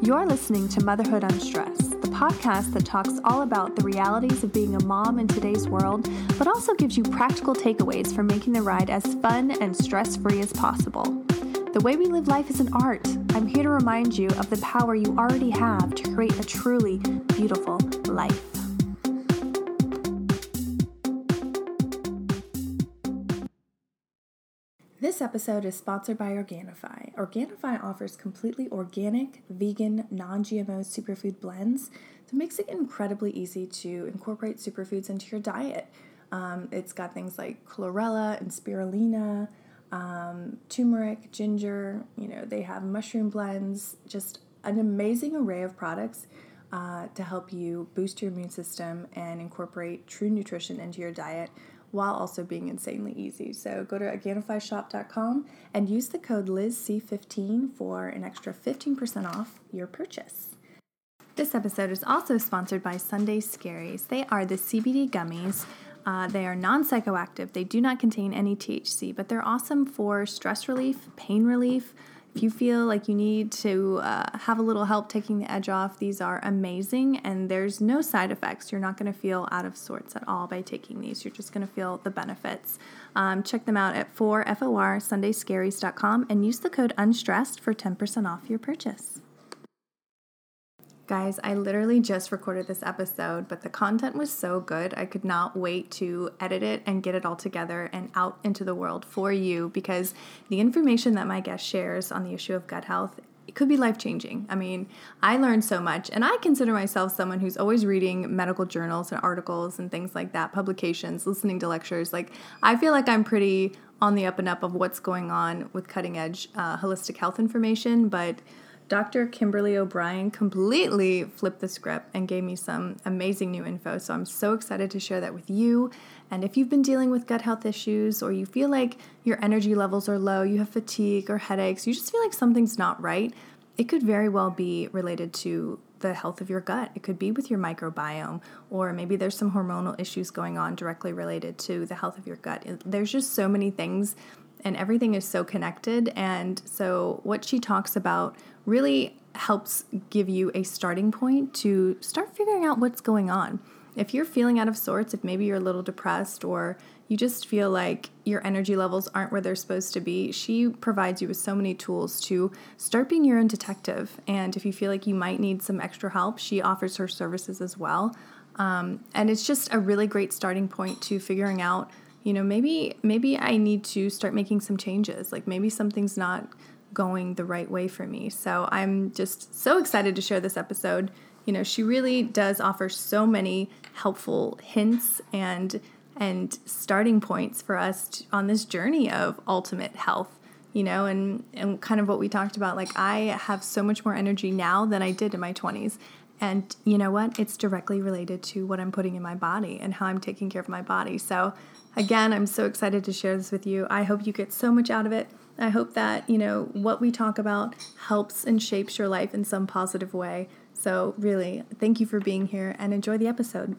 You're listening to Motherhood Unstressed, the podcast that talks all about the realities of being a mom in today's world, but also gives you practical takeaways for making the ride as fun and stress free as possible. The way we live life is an art. I'm here to remind you of the power you already have to create a truly beautiful life. This episode is sponsored by Organifi. Organifi offers completely organic, vegan, non GMO superfood blends that makes it incredibly easy to incorporate superfoods into your diet. Um, it's got things like chlorella and spirulina, um, turmeric, ginger, you know, they have mushroom blends, just an amazing array of products uh, to help you boost your immune system and incorporate true nutrition into your diet while also being insanely easy. So go to Organifishop.com and use the code LizC15 for an extra 15% off your purchase. This episode is also sponsored by Sunday Scaries. They are the CBD gummies. Uh, they are non psychoactive. They do not contain any THC, but they're awesome for stress relief, pain relief, if you feel like you need to uh, have a little help taking the edge off, these are amazing and there's no side effects. You're not going to feel out of sorts at all by taking these. You're just going to feel the benefits. Um, check them out at 4FORSundayscaries.com and use the code UNSTRESSED for 10% off your purchase. Guys, I literally just recorded this episode, but the content was so good. I could not wait to edit it and get it all together and out into the world for you because the information that my guest shares on the issue of gut health it could be life changing. I mean, I learned so much, and I consider myself someone who's always reading medical journals and articles and things like that, publications, listening to lectures. Like, I feel like I'm pretty on the up and up of what's going on with cutting edge uh, holistic health information, but Dr. Kimberly O'Brien completely flipped the script and gave me some amazing new info. So I'm so excited to share that with you. And if you've been dealing with gut health issues or you feel like your energy levels are low, you have fatigue or headaches, you just feel like something's not right, it could very well be related to the health of your gut. It could be with your microbiome, or maybe there's some hormonal issues going on directly related to the health of your gut. There's just so many things, and everything is so connected. And so, what she talks about really helps give you a starting point to start figuring out what's going on. If you're feeling out of sorts, if maybe you're a little depressed or you just feel like your energy levels aren't where they're supposed to be, she provides you with so many tools to start being your own detective. And if you feel like you might need some extra help, she offers her services as well. Um, and it's just a really great starting point to figuring out, you know, maybe maybe I need to start making some changes. Like maybe something's not going the right way for me. So I'm just so excited to share this episode. You know, she really does offer so many helpful hints and and starting points for us to, on this journey of ultimate health you know and and kind of what we talked about. Like i have so much more energy now than i did in my 20s and you know what? It's directly related to what i'm putting in my body and how i'm taking care of my body. So again i'm so excited to share this with you. I hope you get so much out of it I hope that, you know, what we talk about helps and shapes your life in some positive way. So, really, thank you for being here and enjoy the episode.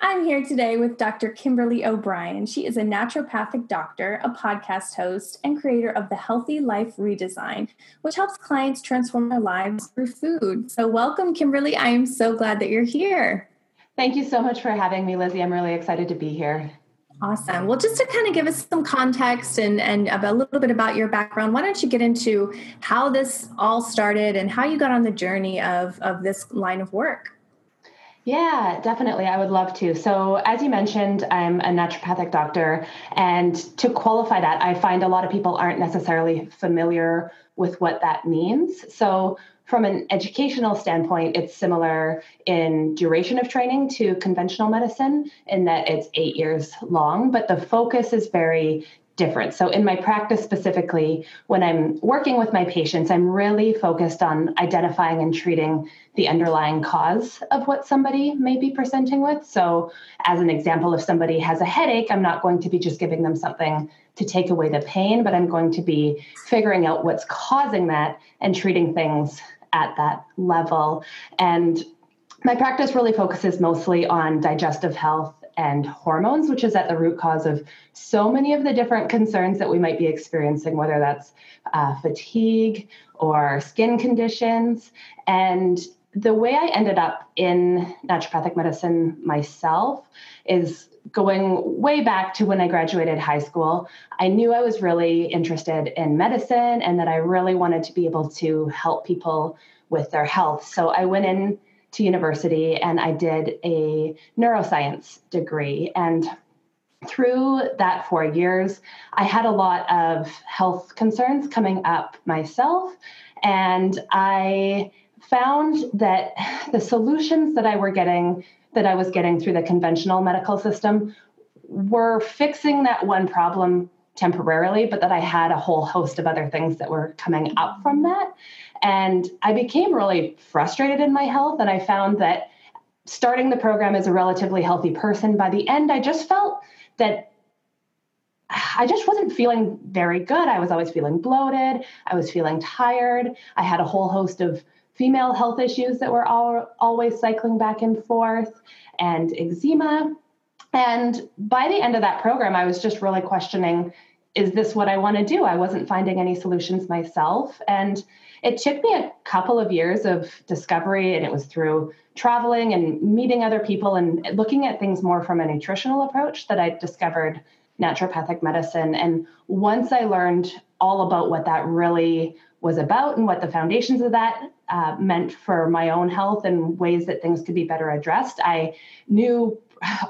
I'm here today with Dr. Kimberly O'Brien. She is a naturopathic doctor, a podcast host, and creator of the Healthy Life Redesign, which helps clients transform their lives through food. So, welcome, Kimberly. I am so glad that you're here. Thank you so much for having me, Lizzie. I'm really excited to be here. Awesome. Well, just to kind of give us some context and, and a little bit about your background, why don't you get into how this all started and how you got on the journey of, of this line of work? Yeah, definitely. I would love to. So, as you mentioned, I'm a naturopathic doctor. And to qualify that, I find a lot of people aren't necessarily familiar with what that means. So, from an educational standpoint, it's similar in duration of training to conventional medicine in that it's eight years long, but the focus is very different. So, in my practice specifically, when I'm working with my patients, I'm really focused on identifying and treating the underlying cause of what somebody may be presenting with. So, as an example, if somebody has a headache, I'm not going to be just giving them something to take away the pain, but I'm going to be figuring out what's causing that and treating things at that level. And my practice really focuses mostly on digestive health and hormones, which is at the root cause of so many of the different concerns that we might be experiencing, whether that's uh, fatigue or skin conditions. And the way I ended up in naturopathic medicine myself is going way back to when I graduated high school. I knew I was really interested in medicine and that I really wanted to be able to help people with their health. So I went in to university and I did a neuroscience degree. And through that four years, I had a lot of health concerns coming up myself. And I found that the solutions that I were getting, that I was getting through the conventional medical system, were fixing that one problem temporarily, but that I had a whole host of other things that were coming up from that. And I became really frustrated in my health. And I found that starting the program as a relatively healthy person, by the end, I just felt that I just wasn't feeling very good. I was always feeling bloated. I was feeling tired. I had a whole host of female health issues that were all, always cycling back and forth, and eczema. And by the end of that program, I was just really questioning is this what I want to do? I wasn't finding any solutions myself. And it took me a couple of years of discovery, and it was through traveling and meeting other people and looking at things more from a nutritional approach that I discovered naturopathic medicine. And once I learned all about what that really was about and what the foundations of that uh, meant for my own health and ways that things could be better addressed, I knew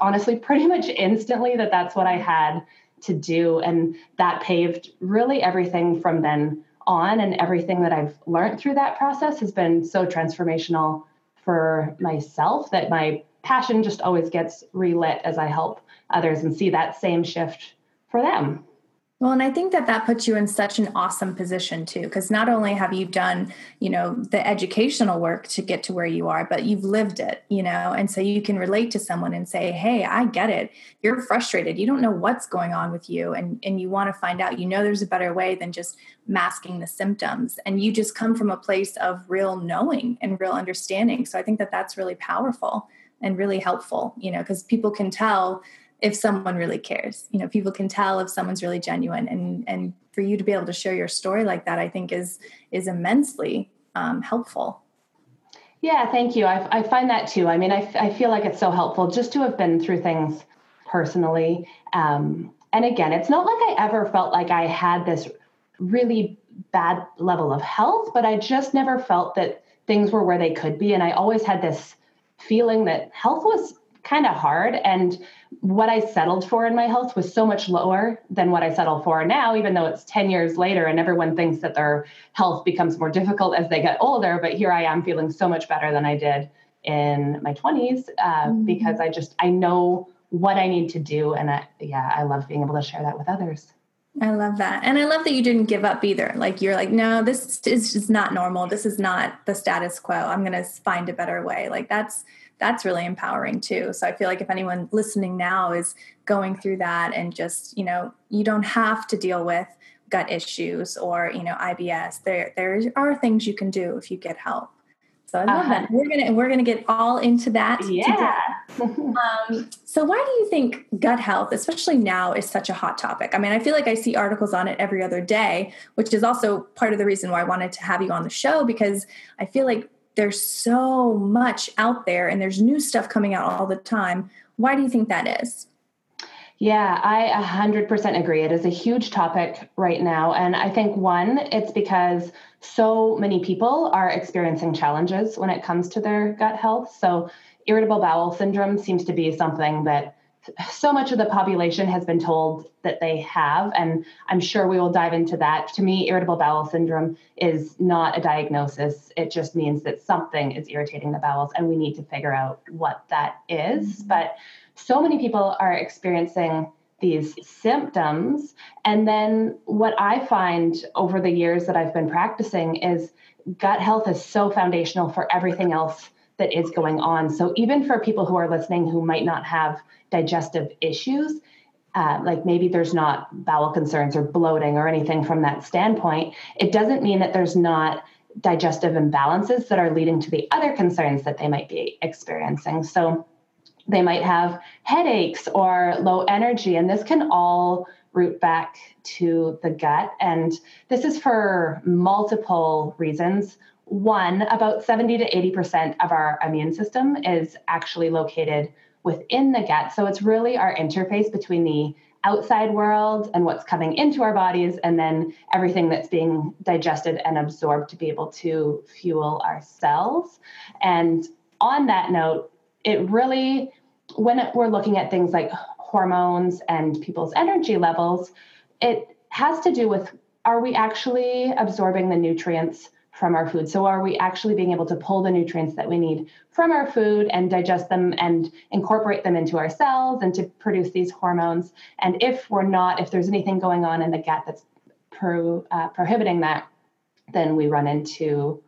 honestly pretty much instantly that that's what I had to do. And that paved really everything from then on. And everything that I've learned through that process has been so transformational for myself that my passion just always gets relit as I help others and see that same shift for them. Well, and I think that that puts you in such an awesome position too, because not only have you done, you know, the educational work to get to where you are, but you've lived it, you know, and so you can relate to someone and say, "Hey, I get it. You're frustrated. You don't know what's going on with you, and and you want to find out. You know, there's a better way than just masking the symptoms, and you just come from a place of real knowing and real understanding. So I think that that's really powerful and really helpful, you know, because people can tell if someone really cares. You know people can tell if someone's really genuine and and for you to be able to share your story like that i think is is immensely um, helpful. Yeah thank you. I, I find that too. I mean I, I feel like it's so helpful just to have been through things personally. Um, and again it's not like i ever felt like i had this really bad level of health but i just never felt that things were where they could be. And i always had this feeling that health was kind of hard. And what I settled for in my health was so much lower than what I settle for now, even though it's 10 years later and everyone thinks that their health becomes more difficult as they get older. But here I am feeling so much better than I did in my 20s uh, mm-hmm. because I just, I know what I need to do. And I, yeah, I love being able to share that with others. I love that. And I love that you didn't give up either. Like you're like, no, this is just not normal. This is not the status quo. I'm going to find a better way. Like that's that's really empowering too. So I feel like if anyone listening now is going through that and just, you know, you don't have to deal with gut issues or, you know, IBS. There there are things you can do if you get help. So I love uh-huh. that. We're gonna we're gonna get all into that. Yeah. um, so why do you think gut health, especially now, is such a hot topic? I mean, I feel like I see articles on it every other day, which is also part of the reason why I wanted to have you on the show because I feel like there's so much out there and there's new stuff coming out all the time. Why do you think that is? Yeah, I 100% agree. It is a huge topic right now. And I think one, it's because so many people are experiencing challenges when it comes to their gut health. So, irritable bowel syndrome seems to be something that so much of the population has been told that they have, and I'm sure we will dive into that. To me, irritable bowel syndrome is not a diagnosis. It just means that something is irritating the bowels, and we need to figure out what that is. Mm-hmm. But so many people are experiencing these symptoms. And then what I find over the years that I've been practicing is gut health is so foundational for everything else that is going on. So even for people who are listening who might not have digestive issues, uh, like maybe there's not bowel concerns or bloating or anything from that standpoint, it doesn't mean that there's not digestive imbalances that are leading to the other concerns that they might be experiencing. So they might have headaches or low energy, and this can all root back to the gut. And this is for multiple reasons. One, about 70 to 80% of our immune system is actually located within the gut. So it's really our interface between the outside world and what's coming into our bodies, and then everything that's being digested and absorbed to be able to fuel our cells. And on that note, it really, when it, we're looking at things like hormones and people's energy levels, it has to do with are we actually absorbing the nutrients from our food? So, are we actually being able to pull the nutrients that we need from our food and digest them and incorporate them into our cells and to produce these hormones? And if we're not, if there's anything going on in the gut that's pro, uh, prohibiting that, then we run into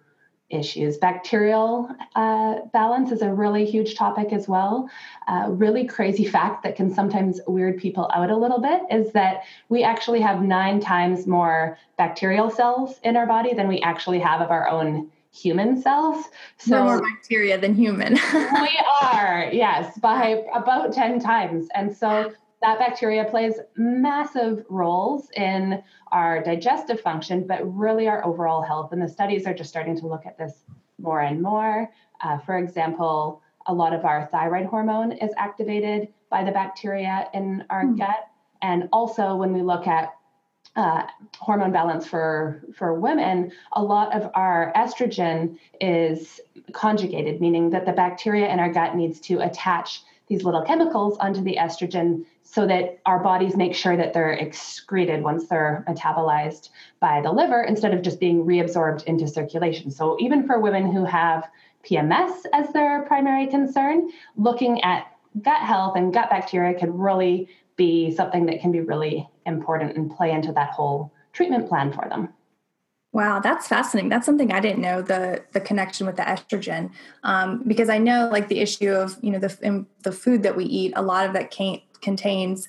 issues. Bacterial uh, balance is a really huge topic as well. Uh, really crazy fact that can sometimes weird people out a little bit is that we actually have nine times more bacterial cells in our body than we actually have of our own human cells. So We're more bacteria than human. we are, yes, by about 10 times. And so that bacteria plays massive roles in our digestive function, but really our overall health. And the studies are just starting to look at this more and more. Uh, for example, a lot of our thyroid hormone is activated by the bacteria in our mm. gut. And also, when we look at uh, hormone balance for for women, a lot of our estrogen is conjugated, meaning that the bacteria in our gut needs to attach these little chemicals onto the estrogen so that our bodies make sure that they're excreted once they're metabolized by the liver instead of just being reabsorbed into circulation. So, even for women who have PMS as their primary concern, looking at gut health and gut bacteria could really be something that can be really important and play into that whole treatment plan for them. Wow, that's fascinating. That's something I didn't know the the connection with the estrogen, um, because I know like the issue of you know the the food that we eat, a lot of that can, contains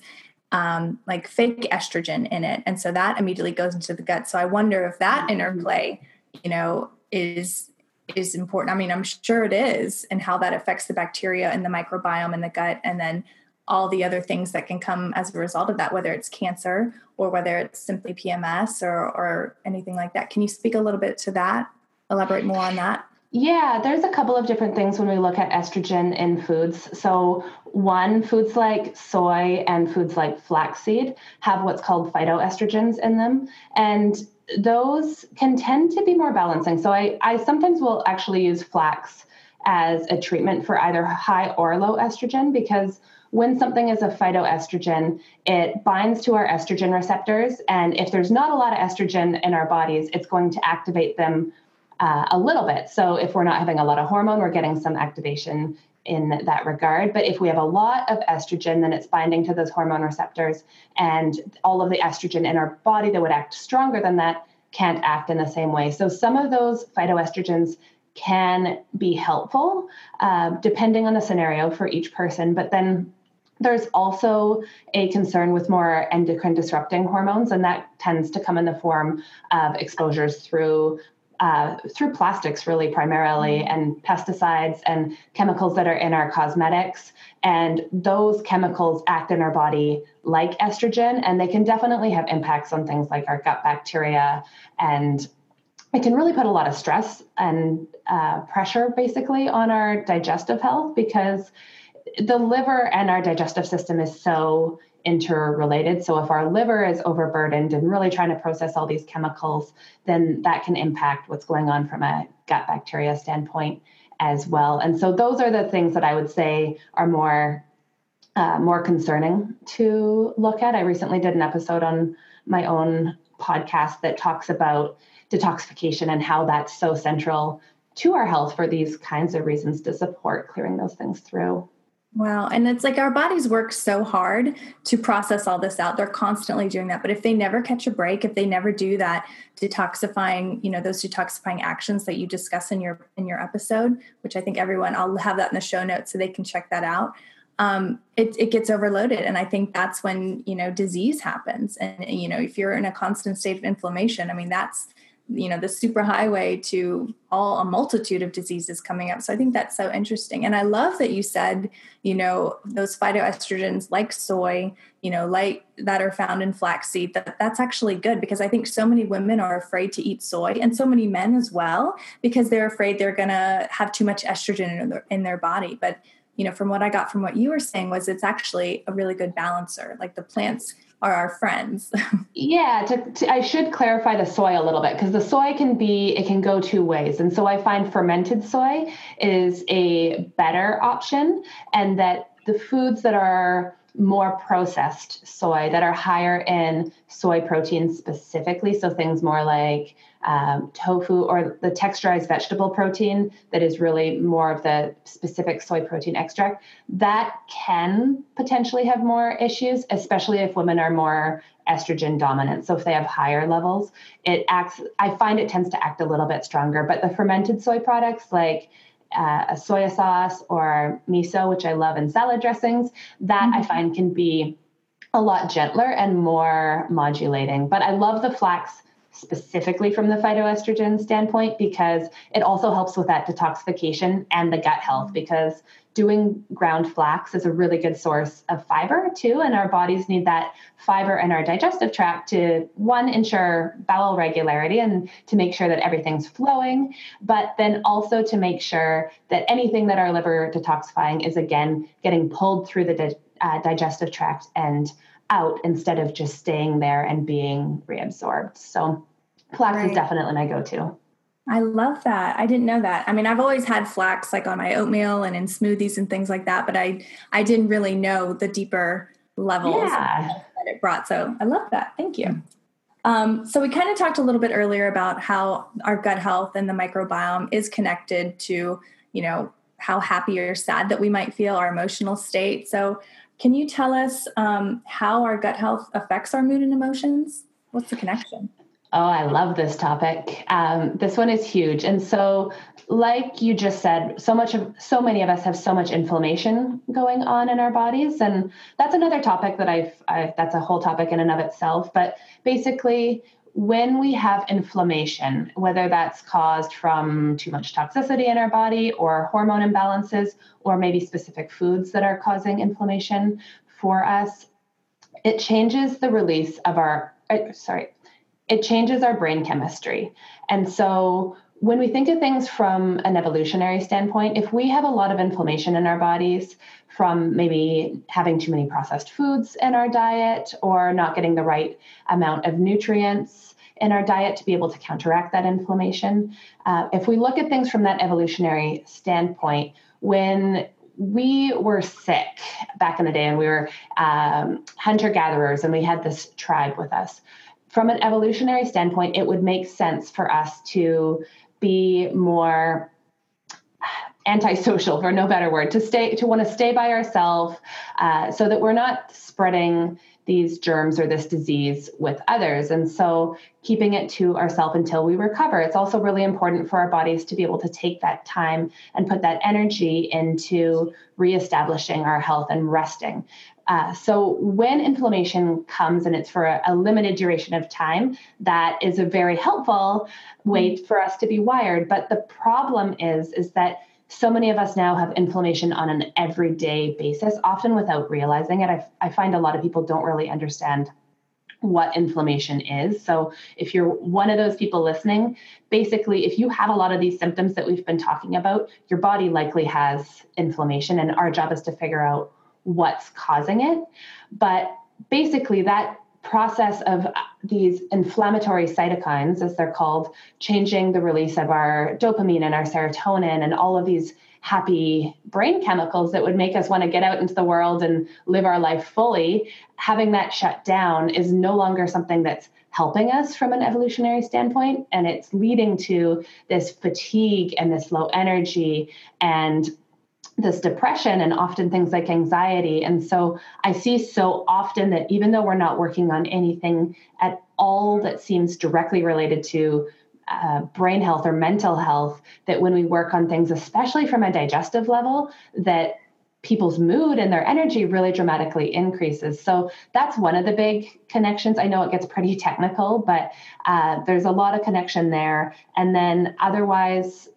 um, like fake estrogen in it, and so that immediately goes into the gut. So I wonder if that mm-hmm. interplay, you know, is is important. I mean, I'm sure it is, and how that affects the bacteria and the microbiome in the gut, and then all the other things that can come as a result of that, whether it's cancer or whether it's simply PMS or, or anything like that. Can you speak a little bit to that? Elaborate more on that? Yeah, there's a couple of different things when we look at estrogen in foods. So, one, foods like soy and foods like flaxseed have what's called phytoestrogens in them. And those can tend to be more balancing. So, I, I sometimes will actually use flax as a treatment for either high or low estrogen because when something is a phytoestrogen, it binds to our estrogen receptors. And if there's not a lot of estrogen in our bodies, it's going to activate them uh, a little bit. So if we're not having a lot of hormone, we're getting some activation in that regard. But if we have a lot of estrogen, then it's binding to those hormone receptors, and all of the estrogen in our body that would act stronger than that can't act in the same way. So some of those phytoestrogens can be helpful uh, depending on the scenario for each person. But then there's also a concern with more endocrine disrupting hormones, and that tends to come in the form of exposures through uh, through plastics, really primarily, mm-hmm. and pesticides and chemicals that are in our cosmetics. And those chemicals act in our body like estrogen, and they can definitely have impacts on things like our gut bacteria. And it can really put a lot of stress and uh, pressure, basically, on our digestive health because the liver and our digestive system is so interrelated. So if our liver is overburdened and really trying to process all these chemicals, then that can impact what's going on from a gut bacteria standpoint as well. And so those are the things that I would say are more uh, more concerning to look at. I recently did an episode on my own podcast that talks about detoxification and how that's so central to our health for these kinds of reasons to support clearing those things through. Wow. And it's like our bodies work so hard to process all this out. They're constantly doing that. But if they never catch a break, if they never do that detoxifying, you know, those detoxifying actions that you discuss in your in your episode, which I think everyone I'll have that in the show notes so they can check that out. Um, it, it gets overloaded. And I think that's when, you know, disease happens. And, you know, if you're in a constant state of inflammation, I mean, that's you know the superhighway to all a multitude of diseases coming up. So i think that's so interesting. And i love that you said you know those phytoestrogens like soy you know like that are found in flaxseed that that's actually good because i think so many women are afraid to eat soy and so many men as well because they're afraid they're going to have too much estrogen in their, in their body. But you know from what i got from what you were saying was it's actually a really good balancer. Like the plants are our friends. yeah, to, to, I should clarify the soy a little bit because the soy can be, it can go two ways. And so I find fermented soy is a better option, and that the foods that are more processed soy that are higher in soy protein specifically, so things more like um, tofu or the texturized vegetable protein that is really more of the specific soy protein extract, that can potentially have more issues, especially if women are more estrogen dominant. So if they have higher levels, it acts, I find it tends to act a little bit stronger. But the fermented soy products like uh, a soy sauce or miso, which I love in salad dressings, that mm-hmm. I find can be a lot gentler and more modulating. But I love the flax specifically from the phytoestrogen standpoint because it also helps with that detoxification and the gut health because doing ground flax is a really good source of fiber too and our bodies need that fiber in our digestive tract to one ensure bowel regularity and to make sure that everything's flowing but then also to make sure that anything that our liver detoxifying is again getting pulled through the di- uh, digestive tract and out instead of just staying there and being reabsorbed. So flax right. is definitely my go-to. I love that. I didn't know that. I mean, I've always had flax like on my oatmeal and in smoothies and things like that, but I I didn't really know the deeper levels yeah. that it brought. So I love that. Thank you. Um, so we kind of talked a little bit earlier about how our gut health and the microbiome is connected to, you know, how happy or sad that we might feel, our emotional state. So can you tell us um, how our gut health affects our mood and emotions? What's the connection? Oh, I love this topic. Um, this one is huge. And so, like you just said, so much of so many of us have so much inflammation going on in our bodies, and that's another topic that I've, I've that's a whole topic in and of itself. But basically, when we have inflammation, whether that's caused from too much toxicity in our body or hormone imbalances, or maybe specific foods that are causing inflammation for us, it changes the release of our uh, sorry it changes our brain chemistry. And so when we think of things from an evolutionary standpoint, if we have a lot of inflammation in our bodies from maybe having too many processed foods in our diet or not getting the right amount of nutrients in our diet to be able to counteract that inflammation, uh, if we look at things from that evolutionary standpoint, when we were sick back in the day and we were um, hunter gatherers and we had this tribe with us from an evolutionary standpoint, it would make sense for us to be more antisocial for no better word to stay to want to stay by ourselves uh, so that we're not spreading these germs or this disease with others. And so keeping it to ourselves until we recover it's also really important for our bodies to be able to take that time and put that energy into reestablishing our health and resting uh, so when inflammation comes and it's for a, a, limited duration of time, that is a very helpful way mm-hmm. for us to be wired. But the problem is, is that so many of us now have inflammation on an everyday basis, often without realizing it. I, I find a lot of people don't really understand what inflammation is. So, if you're one of those people listening, basically, if you have a lot of these symptoms that we've been talking about, your body likely has inflammation. And our job is to figure out what's causing it. But basically, that process of uh, these inflammatory cytokines, as they're called, changing the release of our dopamine and our serotonin and all of these happy brain chemicals that would make us want to get out into the world and live our life fully, having that shut down is no longer something that's helping us from an evolutionary standpoint. And it's leading to this fatigue and this low energy and this depression and often things like anxiety. And so I see so often that even though we're not working on anything at all that seems directly related to uh, brain health or mental health, that when we work on things, especially from a digestive level, that people's mood and their energy really dramatically increases. So that's one of the big connections. I know it gets pretty technical, but uh, there's a lot of connection there. And then otherwise,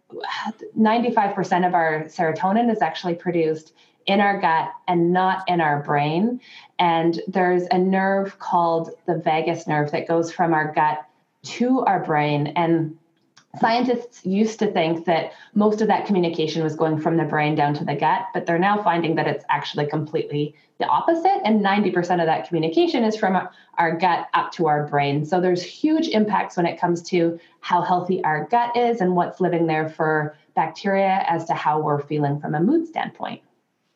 95% of our serotonin is actually produced in our gut and not in our brain. And there's a nerve called the vagus nerve that goes from our gut to our brain. And Scientists used to think that most of that communication was going from the brain down to the gut, but they're now finding that it's actually completely the opposite. And 90% of that communication is from our gut up to our brain. So there's huge impacts when it comes to how healthy our gut is and what's living there for bacteria as to how we're feeling from a mood standpoint.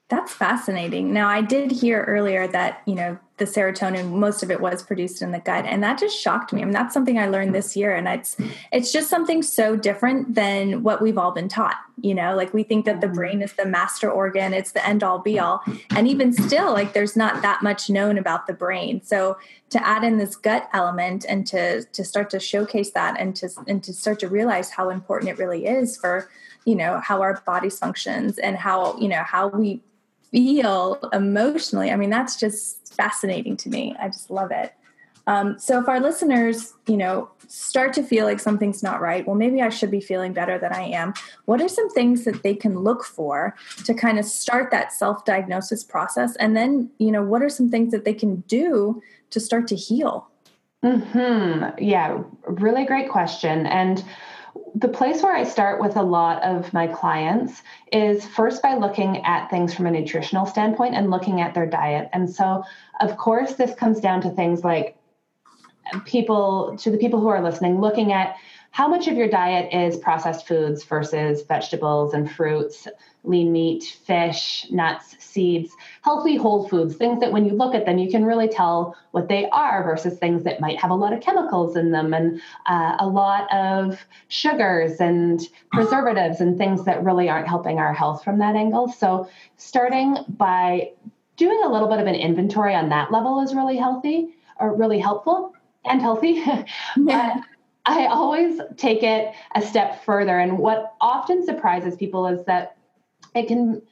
That's fascinating. Now, I did hear earlier that, you know, the serotonin, most of it was produced in the gut. And that just shocked me. I mean, that's something I learned this year. And it's it's just something so different than what we've all been taught. You know, like we think that the mm-hmm. brain is the master organ, it's the end all be all. And even still, like there's not that much known about the brain. So to add in this gut element and to to start to showcase that and to and to start to realize how important it really is for, you know, how our bodies functions and how, you know, how we feel emotionally. I mean, that's just fascinating to me. I just love it. Um, so if our listeners, you know, start to feel like something's not right, well, maybe I should be feeling better than I am. What are some things that they can look for to kind of start that self-diagnosis process? And then, you know, what are some things that they can do to start to heal? Hmm. Yeah. Really great question. And the place where I start with a lot of my clients is first by looking at things from a nutritional standpoint and looking at their diet. And so, of course, this comes down to things like people, to the people who are listening, looking at how much of your diet is processed foods versus vegetables and fruits, lean meat, fish, nuts, seeds, healthy whole foods, things that when you look at them, you can really tell what they are versus things that might have a lot of chemicals in them and uh, a lot of sugars and preservatives and things that really aren't helping our health from that angle. So, starting by doing a little bit of an inventory on that level is really healthy or really helpful and healthy. but I always take it a step further. And what often surprises people is that it can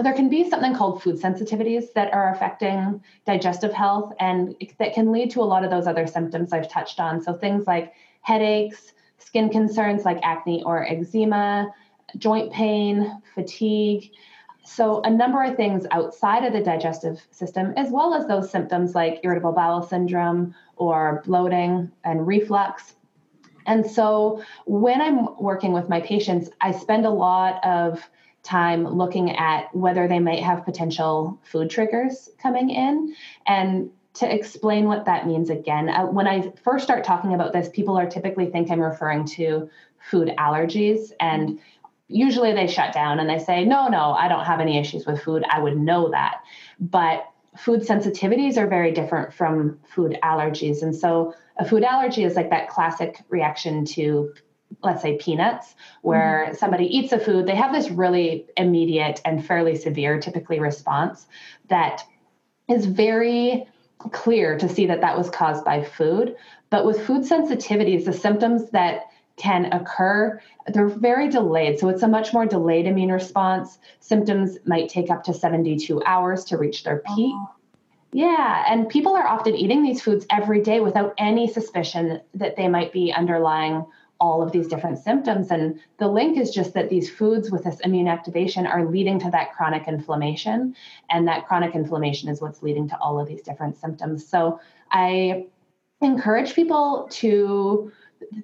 there can be something called food sensitivities that are affecting digestive health and that can lead to a lot of those other symptoms I've touched on. So things like headaches, skin concerns like acne or eczema, joint pain, fatigue. So, a number of things outside of the digestive system, as well as those symptoms like irritable bowel syndrome or bloating and reflux. And so when I'm working with my patients, I spend a lot of time looking at whether they might have potential food triggers coming in. And to explain what that means again uh, when i first start talking about this people are typically think i'm referring to food allergies. And usually they shut down and they say no no i don't have any issues with food. I would know that. But food sensitivities are very different from food allergies. And so a food allergy is like that classic reaction to let's say peanuts where mm-hmm. somebody eats a food they have this really immediate and fairly severe typically response that is very clear to see that that was caused by food. But with food sensitivities the symptoms that can occur they're very delayed. So it's a much more delayed immune response. Symptoms might take up to 72 hours to reach their peak. Oh yeah, and people are often eating these foods every day without any suspicion that they might be underlying all of these different symptoms. And the link is just that these foods with this immune activation are leading to that chronic inflammation. And that chronic inflammation is what's leading to all of these different symptoms. So I encourage people to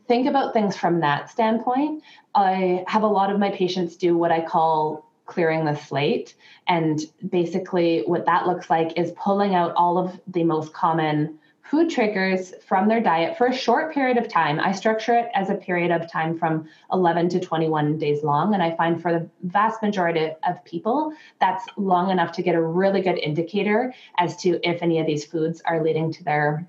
think about things from that standpoint. I have a lot of my patients do what I call clearing the slate. And basically, what that looks like is pulling out all of the most common food triggers from their diet for a short period of time. I structure it as a period of time from 11 to 21 days long. And I find for the vast majority of people, that's long enough to get a really good indicator as to if any of these foods are leading to their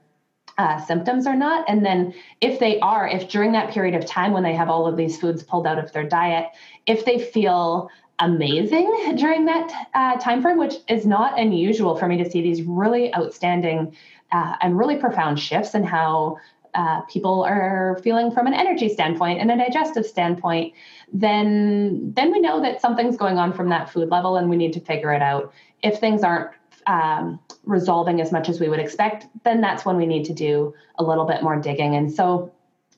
uh, symptoms or not. And then if they are, if during that period of time when they have all of these foods pulled out of their diet, if they feel amazing during that uh, time frame, which is not unusual for me to see these really outstanding uh, and really profound shifts in how uh, people are feeling from an energy standpoint and a digestive standpoint, then then we know that something's going on from that food level, and we need to figure it out. If things aren't um, resolving as much as we would expect, then that's when we need to do a little bit more digging. And so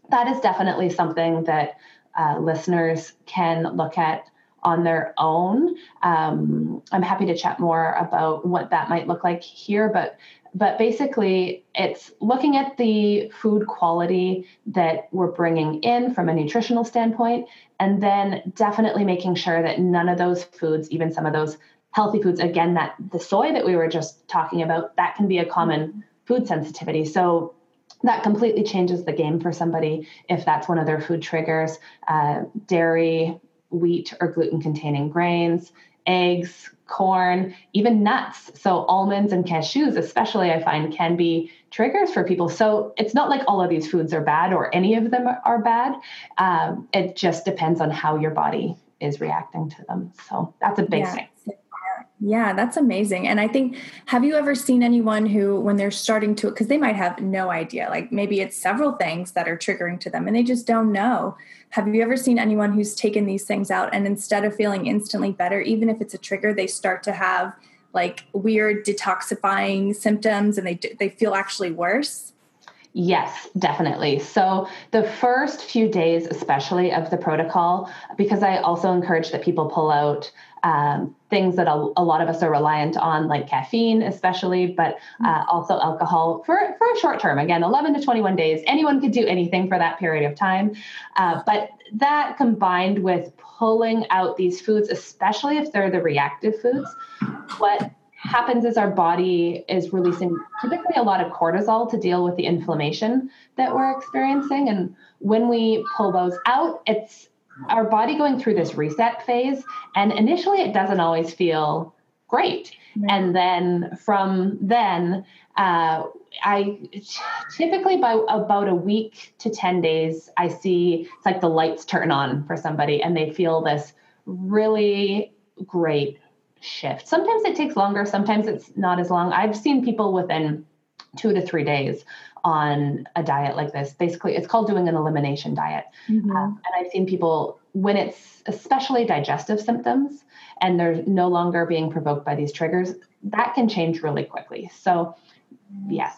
that is definitely something that uh, listeners can look at on their own. Um, I'm happy to chat more about what that might look like here, but but basically it's looking at the food quality that we're bringing in from a nutritional standpoint and then definitely making sure that none of those foods even some of those healthy foods again that the soy that we were just talking about that can be a common food sensitivity. So that completely changes the game for somebody if that's one of their food triggers. Uh, dairy wheat or gluten containing grains eggs corn, even nuts. So almonds and cashews, especially, I find can be triggers for people. So it's not like all of these foods are bad or any of them are bad. Um, it just depends on how your body is reacting to them. So that's a big yeah. thing. Yeah, that's amazing. And I think, have you ever seen anyone who, when they're starting to, because they might have no idea, like maybe it's several things that are triggering to them and they just don't know. Have you ever seen anyone who's taken these things out and instead of feeling instantly better, even if it's a trigger, they start to have like weird detoxifying symptoms and they they feel actually worse? Yes, definitely. So, the first few days, especially of the protocol, because I also encourage that people pull out um, things that a, a, lot of us are reliant on, like caffeine, especially, but uh, also alcohol for, for a short term. Again, 11 to 21 days. Anyone could do anything for that period of time. Uh, but that combined with pulling out these foods, especially if they're the reactive foods, what happens is our body is releasing typically a lot of cortisol to deal with the inflammation that we're experiencing. And when we pull those out, it's our body going through this reset phase. And initially, it doesn't always feel great. And then from then, uh, I typically by about a week to 10 days, I see it's like the lights turn on for somebody and they feel this really great shift. Sometimes it takes longer, sometimes it's not as long. I've seen people within two to three days on a diet like this. Basically, it's called doing an elimination diet. Mm-hmm. Um, and I've seen people when it's especially digestive symptoms and they're no longer being provoked by these triggers, that can change really quickly. So, yes.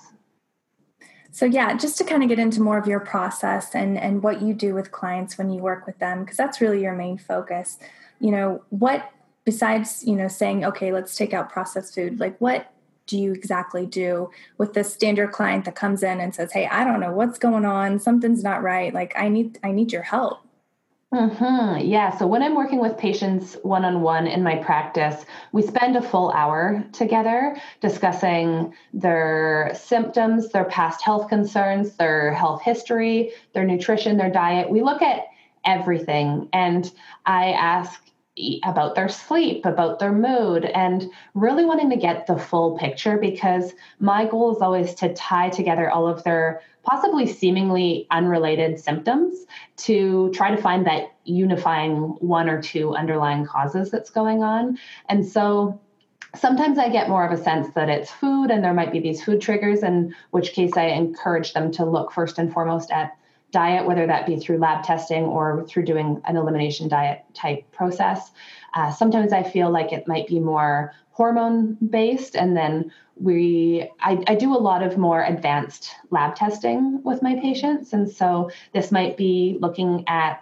So yeah, just to kind of get into more of your process and and what you do with clients when you work with them because that's really your main focus. You know, what besides, you know, saying okay, let's take out processed food, like what do you exactly do with the standard client that comes in and says, "Hey, I don't know what's going on. Something's not right. Like I need I need your help." Mm-hmm. Yeah. So when I'm working with patients one on one in my practice, we spend a full hour together discussing their symptoms, their past health concerns, their health history, their nutrition, their diet. We look at everything. And I ask about their sleep, about their mood, and really wanting to get the full picture because my goal is always to tie together all of their possibly seemingly unrelated symptoms to try to find that unifying one or two underlying causes that's going on. And so sometimes I get more of a sense that it's food and there might be these food triggers, in which case I encourage them to look first and foremost at diet, whether that be through lab testing or through doing an elimination diet type process. Uh, sometimes I feel like it might be more hormone based, and then we I, I, do a lot of more advanced lab testing with my patients, and so this might be looking at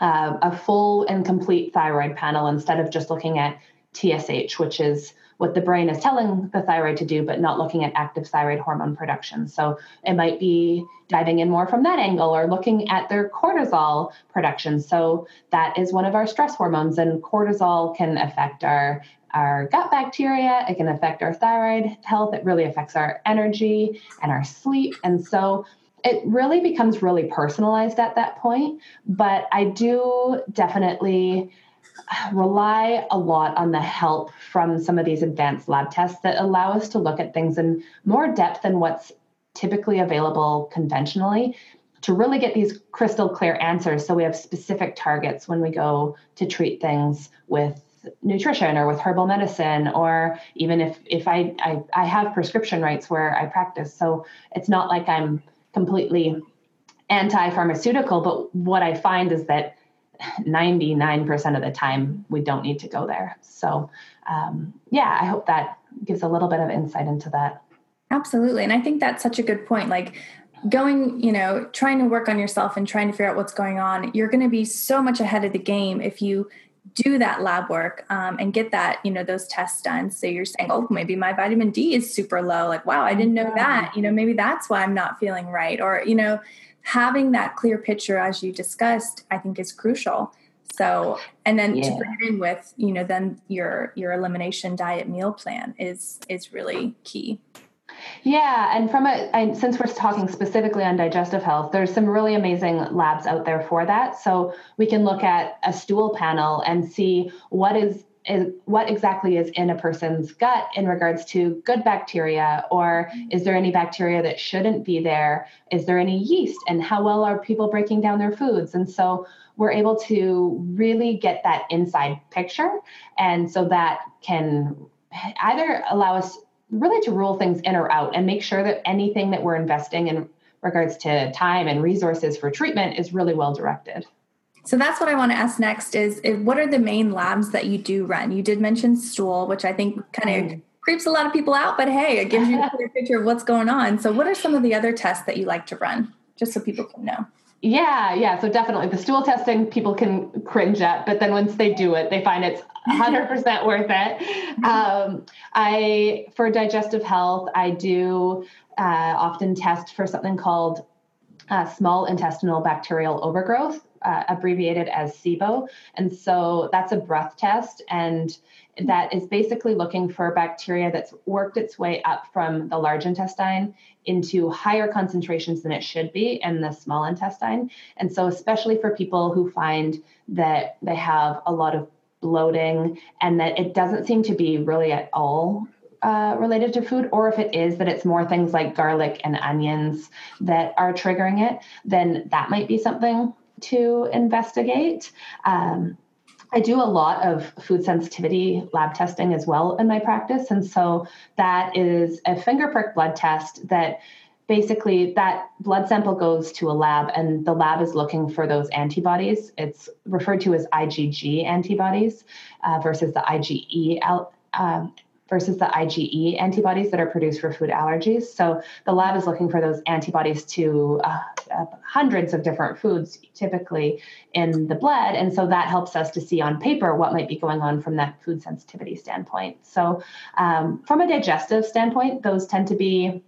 uh, a full and complete thyroid panel instead of just looking at TSH, which is what the brain is telling the thyroid to do, but not looking at active thyroid hormone production. So it might be diving in more from that angle or looking at their cortisol production. So that is one of our stress hormones, and cortisol can affect our our gut bacteria, it can affect our thyroid health, it really affects our energy and our sleep. And so it really becomes really personalized at that point. But I do definitely rely a lot on the help from some of these advanced lab tests that allow us to look at things in more depth than what's typically available conventionally to really get these crystal clear answers. So we have specific targets when we go to treat things with nutrition or with herbal medicine or even if if I, I i have prescription rights where i practice. So it's not like i'm completely anti-pharmaceutical but what i find is that 99% of the time we don't need to go there. So um, yeah i hope that gives a little bit of insight into that. Absolutely. And i think that's such a good point. Like going you know trying to work on yourself and trying to figure out what's going on you're going to be so much ahead of the game if you do that lab work um, and get that you know those tests done. So you're saying oh maybe my vitamin d is super low. Like wow i didn't know that. You know maybe that's why i'm not feeling right or you know having that clear picture as you discussed i think is crucial so and then yeah. to bring it in with you know then your your elimination diet meal plan is is really key yeah, and from a I, since we're talking specifically on digestive health, there's some really amazing labs out there for that. So we can look at a stool panel and see what is is what exactly is in a person's gut in regards to good bacteria? Or is there any bacteria that shouldn't be there? Is there any yeast? And how well are people breaking down their foods? And so we're able to really get that inside picture. And so that can either allow us really to rule things in or out and make sure that anything that we're investing in regards to time and resources for treatment is really well directed. So that's what I want to ask next is, what are the main labs that you do run? You did mention stool, which I think kind of mm. creeps a lot of people out, but hey, it gives you a clear picture of what's going on. So what are some of the other tests that you like to run just so people can know? Yeah, yeah. So definitely the stool testing people can cringe at, but then once they do it, they find it's 100% worth it. Um, I, for digestive health, I do uh, often test for something called uh, small intestinal bacterial overgrowth, uh, abbreviated as SIBO. And so that's a breath test. And that is basically looking for bacteria that's worked its way up from the large intestine into higher concentrations than it should be in the small intestine. And so, especially for people who find that they have a lot of bloating and that it doesn't seem to be really at all uh, related to food, or if it is that it's more things like garlic and onions that are triggering it, then that might be something to investigate. Um, I do a lot of food sensitivity lab testing as well in my practice. And so that is a finger prick blood test that basically that blood sample goes to a lab and the lab is looking for those antibodies. It's referred to as IgG antibodies uh, versus the IgE um, versus the IgE antibodies that are produced for food allergies. So the lab is looking for those antibodies to uh, uh, hundreds of different foods, typically in the blood. And so that helps us to see on paper what might be going on from that food sensitivity standpoint. So, um, from a digestive standpoint, those tend to be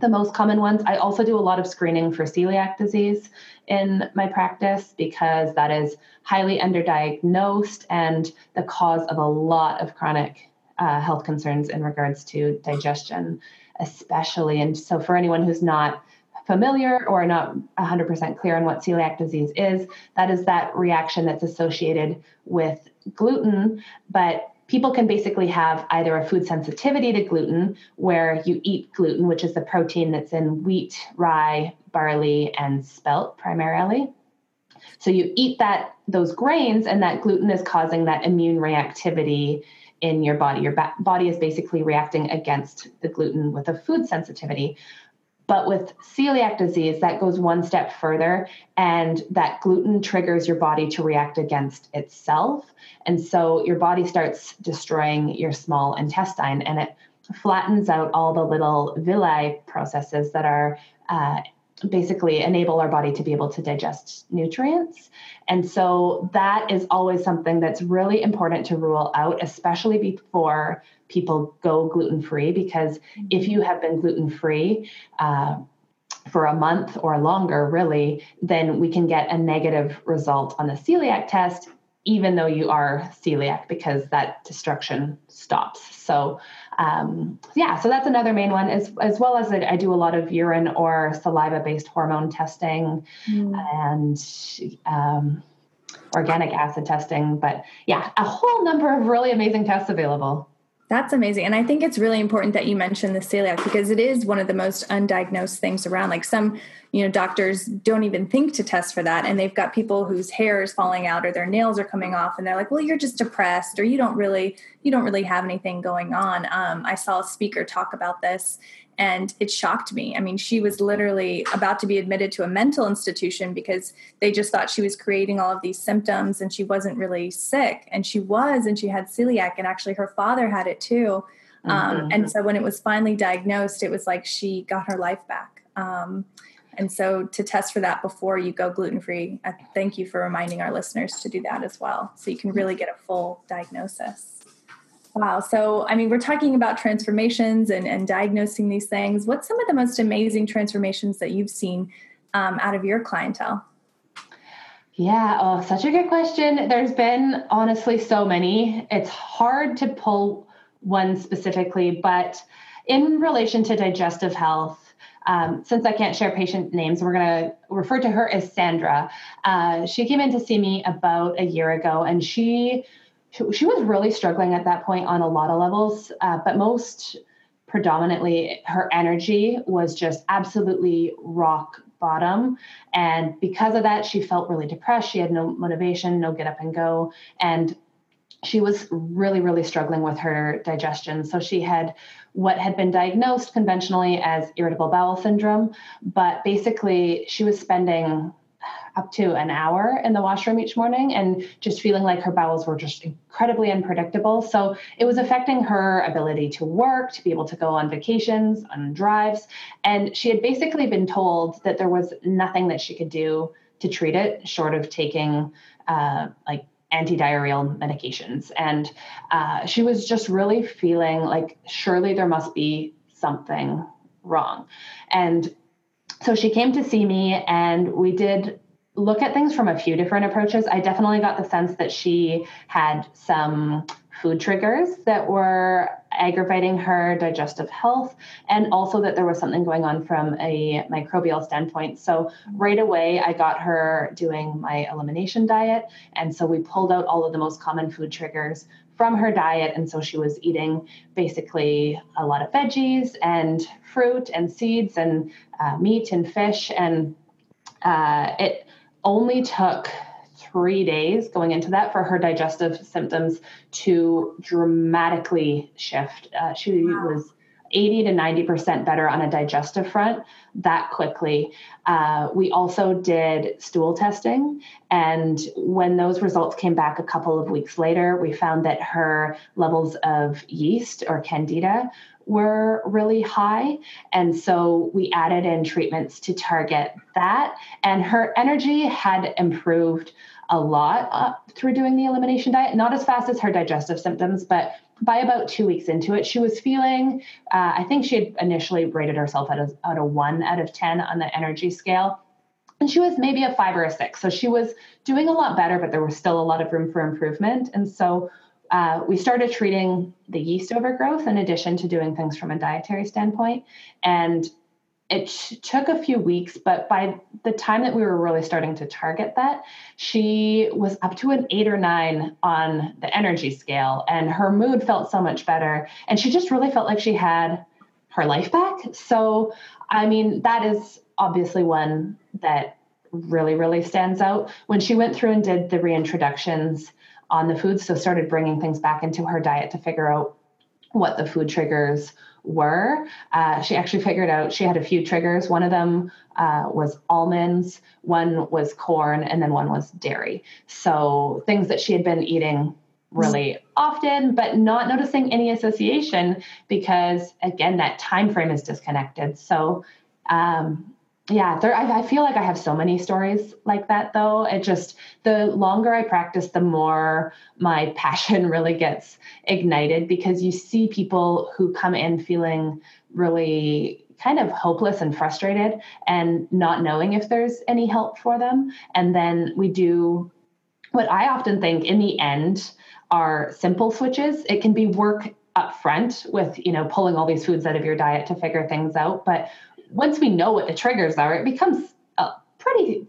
the most common ones. I also do a lot of screening for celiac disease in my practice because that is highly underdiagnosed and the cause of a lot of chronic uh, health concerns in regards to digestion, especially. And so, for anyone who's not familiar or not 100% clear on what celiac disease is, that is that reaction that's associated with gluten, but people can basically have either a food sensitivity to gluten, where you eat gluten, which is the protein that's in wheat, rye, barley, and spelt primarily. So you eat that those grains, and that gluten is causing that immune reactivity in your body. Your ba- body is basically reacting against the gluten with a food sensitivity. But with celiac disease, that goes one step further, and that gluten triggers your body to react against itself. And so your body starts destroying your small intestine and it flattens out all the little villi processes that are uh, basically enable our body to be able to digest nutrients. And so that is always something that's really important to rule out, especially before people go gluten free, because if you have been gluten free, uh, for a month or longer, really, then we can get a negative result on the celiac test, even though you are celiac, because that destruction stops. So, um, yeah, so that's another main one, as as well as I, I do a lot of urine or saliva based hormone testing mm. and um, organic acid testing. But yeah, a whole number of really amazing tests available. That's amazing. And I think it's really important that you mention the celiac because it is one of the most undiagnosed things around. Like some you know doctors don't even think to test for that and they've got people whose hair is falling out or their nails are coming off and they're like well you're just depressed or you don't really you don't really have anything going on um, i saw a speaker talk about this and it shocked me. I mean, she was literally about to be admitted to a mental institution because they just thought she was creating all of these symptoms and she wasn't really sick. And she was, and she had celiac, and actually her father had it too. Um, mm-hmm. And so when it was finally diagnosed, it was like she got her life back. Um, and so to test for that before you go gluten free, thank you for reminding our listeners to do that as well. So you can really get a full diagnosis. Wow. So, I mean, we're talking about transformations and, and diagnosing these things. What's some of the most amazing transformations that you've seen um, out of your clientele? Yeah, oh, such a good question. There's been honestly so many. It's hard to pull one specifically, but in relation to digestive health, um, since I can't share patient names, we're going to refer to her as Sandra. Uh, she came in to see me about a year ago, and she she, was really struggling at that point on a lot of levels, uh, but most predominantly her energy was just absolutely rock bottom. And because of that, she felt really depressed. She had no motivation, no get up and go. And she was really, really struggling with her digestion. So she had what had been diagnosed conventionally as irritable bowel syndrome, but basically she was spending up to an hour in the washroom each morning and just feeling like her bowels were just incredibly unpredictable. So it was affecting her ability to work, to be able to go on vacations, on drives. And she had basically been told that there was nothing that she could do to treat it short of taking uh, like anti-diarrheal medications and uh, she was just really feeling like surely there must be something wrong and so she came to see me and we did look at things from a few different approaches. I definitely got the sense that she had some food triggers that were aggravating her digestive health and also that there was something going on from a microbial standpoint. So right away i got her doing my elimination diet and so we pulled out all of the most common food triggers from her diet and so she was eating basically a lot of veggies and fruit and seeds and uh, meat and fish and uh, it only took three days going into that for her digestive symptoms to dramatically shift. Uh, she wow. was 80 to 90% better on a digestive front that quickly. Uh, we also did stool testing. And when those results came back a couple of weeks later, we found that her levels of yeast or candida were really high. And so we added in treatments to target that. And her energy had improved a lot uh, through doing the elimination diet, not as fast as her digestive symptoms, but by about two weeks into it, she was feeling, uh, I think she had initially rated herself at a, at a one out of 10 on the energy scale. And she was maybe a five or a six. So she was doing a lot better, but there was still a lot of room for improvement. And so uh, we started treating the yeast overgrowth in addition to doing things from a dietary standpoint. And it took a few weeks, but by the time that we were really starting to target that, she was up to an eight or nine on the energy scale, and her mood felt so much better. And she just really felt like she had her life back. So, I mean, that is obviously one that really, really stands out. When she went through and did the reintroductions, on the foods, so started bringing things back into her diet to figure out what the food triggers were. Uh, she actually figured out she had a few triggers. One of them uh, was almonds, one was corn, and then one was dairy. So things that she had been eating really often but not noticing any association because again that time frame is disconnected so um, yeah there I, I, feel like i have so many stories like that though. It just the longer i practice the more my passion really gets ignited because you see people who come in feeling really kind of hopeless and frustrated and not knowing if there's any help for them. And then we do what i often think in the end are simple switches. It can be work up front with you know pulling all these foods out of your diet to figure things out but once we know what the triggers are, it becomes uh, pretty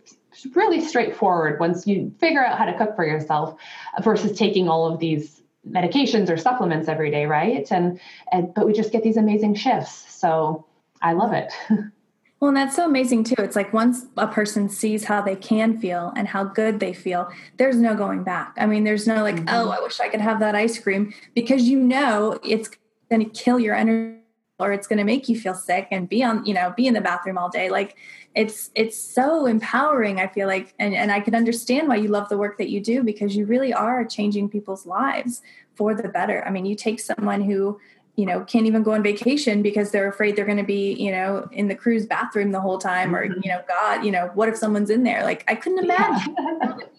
really straightforward once you figure out how to cook for yourself versus taking all of these medications or supplements every day, right? And and but we just get these amazing shifts. So I love it. Well, and that's so amazing too. It's like once a person sees how they can feel and how good they feel, there's no going back. I mean, there's no like, mm-hmm. oh, I wish I could have that ice cream because you know it's going to kill your energy or it's going to make you feel sick and be on, you know, be in the bathroom all day. Like it's it's so empowering, I feel like and and I can understand why you love the work that you do because you really are changing people's lives for the better. I mean, you take someone who you know can't even go on vacation because they're afraid they're going to be you know in the cruise bathroom the whole time or mm-hmm. you know god you know what if someone's in there like i couldn't imagine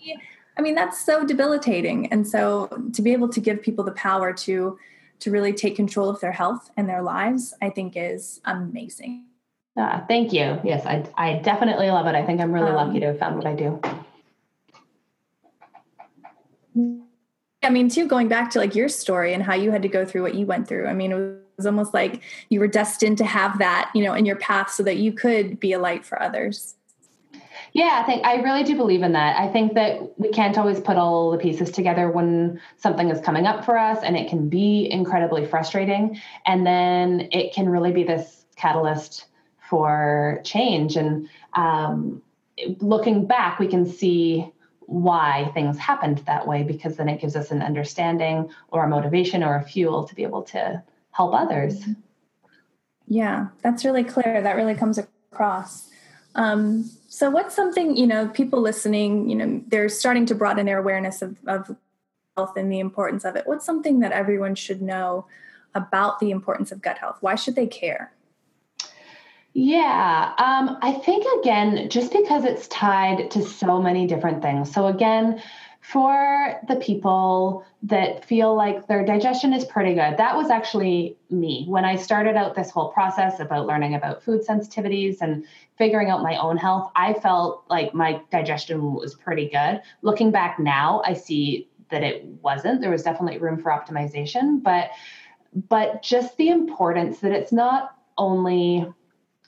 yeah. i mean that's so debilitating and so to be able to give people the power to to really take control of their health and their lives i think is amazing Ah, thank you yes i, I definitely love it i think i'm really um, lucky to have found what i do I mean, too, going back to like your story and how you had to go through what you went through. I mean, it was almost like you were destined to have that, you know, in your path so that you could be a light for others. Yeah, I think I really do believe in that. I think that we can't always put all the pieces together when something is coming up for us, and it can be incredibly frustrating. And then it can really be this catalyst for change. And um, looking back, we can see why things happened that way because then it gives us an understanding or a motivation or a fuel to be able to help others. Yeah, that's really clear. That really comes across. Um, so, what's something, you know, people listening, you know, they're starting to broaden their awareness of, of health and the importance of it. What's something that everyone should know about the importance of gut health? Why should they care? Yeah, um, I think again, just because it's tied to so many different things. So, again, for the people that feel like their digestion is pretty good, that was actually me. When I started out this whole process about learning about food sensitivities and figuring out my own health, I felt like my digestion was pretty good. Looking back now, I see that it wasn't. There was definitely room for optimization, but but just the importance that it's not only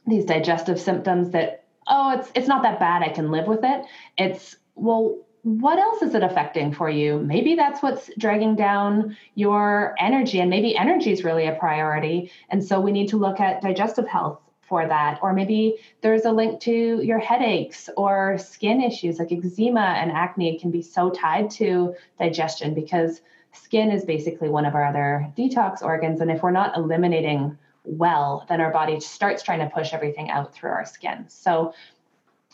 these digestive symptoms that oh it's it's not that bad i can live with it it's well what else is it affecting for you? Maybe that's what's dragging down your energy and maybe energy is really a priority. And so we need to look at digestive health for that. Or maybe there's a link to your headaches or skin issues like eczema and acne can be so tied to digestion because skin is basically one of our other detox organs. And if we're not eliminating well, then our body starts trying to push everything out through our skin. So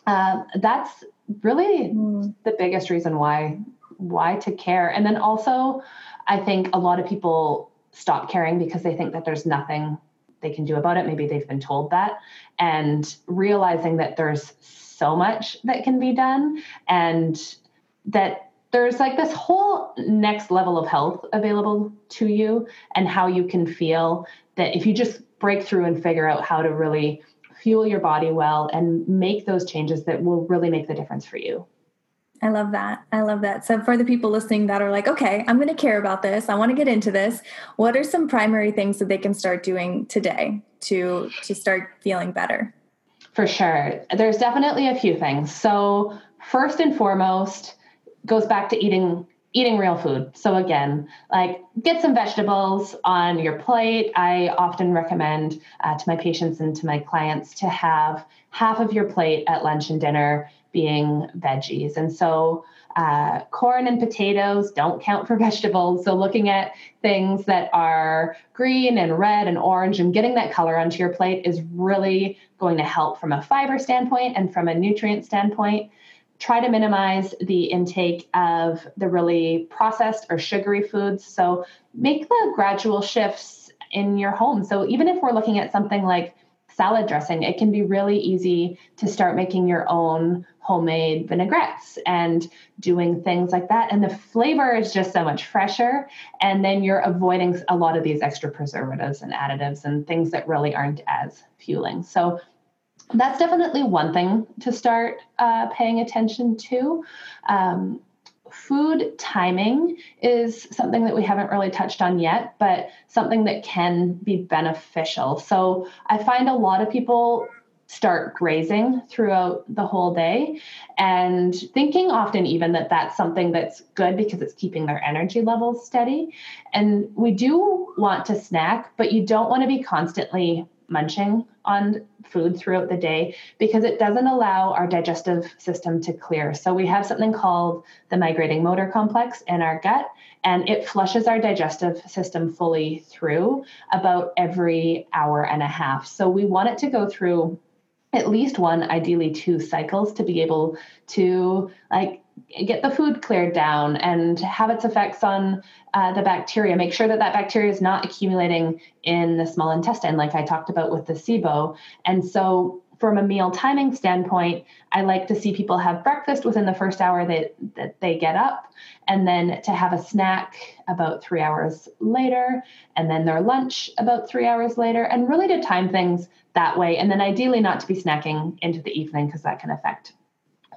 um, that's really mm. the biggest reason why why to care. And then also, I think a lot of people stop caring because they think that there's nothing they can do about it. Maybe they've been told that, and realizing that there's so much that can be done, and that there's like this whole next level of health available to you and how you can feel that if you just break through and figure out how to really fuel your body well and make those changes that will really make the difference for you. I love that. I love that. So, for the people listening that are like, okay, I'm going to care about this, I want to get into this. What are some primary things that they can start doing today to to start feeling better? For sure, there's definitely a few things. So, first and foremost, goes back to eating eating real food. So again, like get some vegetables on your plate. I often recommend uh, to my patients and to my clients to have half of your plate at lunch and dinner being veggies. And so uh, corn and potatoes don't count for vegetables. So looking at things that are green and red and orange and getting that color onto your plate is really going to help from a fiber standpoint and from a nutrient standpoint try to minimize the intake of the really processed or sugary foods. So make the gradual shifts in your home. So even if we're looking at something like salad dressing, it can be really easy to start making your own homemade vinaigrettes and doing things like that. And the flavor is just so much fresher. And then you're avoiding a lot of these extra preservatives and additives and things that really aren't as fueling. So that's definitely one thing to start uh, paying attention to. Um, food timing is something that we haven't really touched on yet, but something that can be beneficial. So I find a lot of people start grazing throughout the whole day and thinking often even that that's something that's good because it's keeping their energy levels steady and we do want to snack but you don't want to be constantly munching on food throughout the day because it doesn't allow our digestive system to clear. So we have something called the migrating motor complex in our gut, and it flushes our digestive system fully through about every hour and a half. So we want it to go through at least one, ideally two cycles to be able to like get the food cleared down and have its effects on uh, the bacteria. Make sure that that bacteria is not accumulating in the small intestine, like I talked about with the SIBO. And so, from a meal timing standpoint, I like to see people have breakfast within the first hour that, that they get up, and then to have a snack about three hours later, and then their lunch about three hours later, and really to time things that way. And then ideally not to be snacking into the evening because that can affect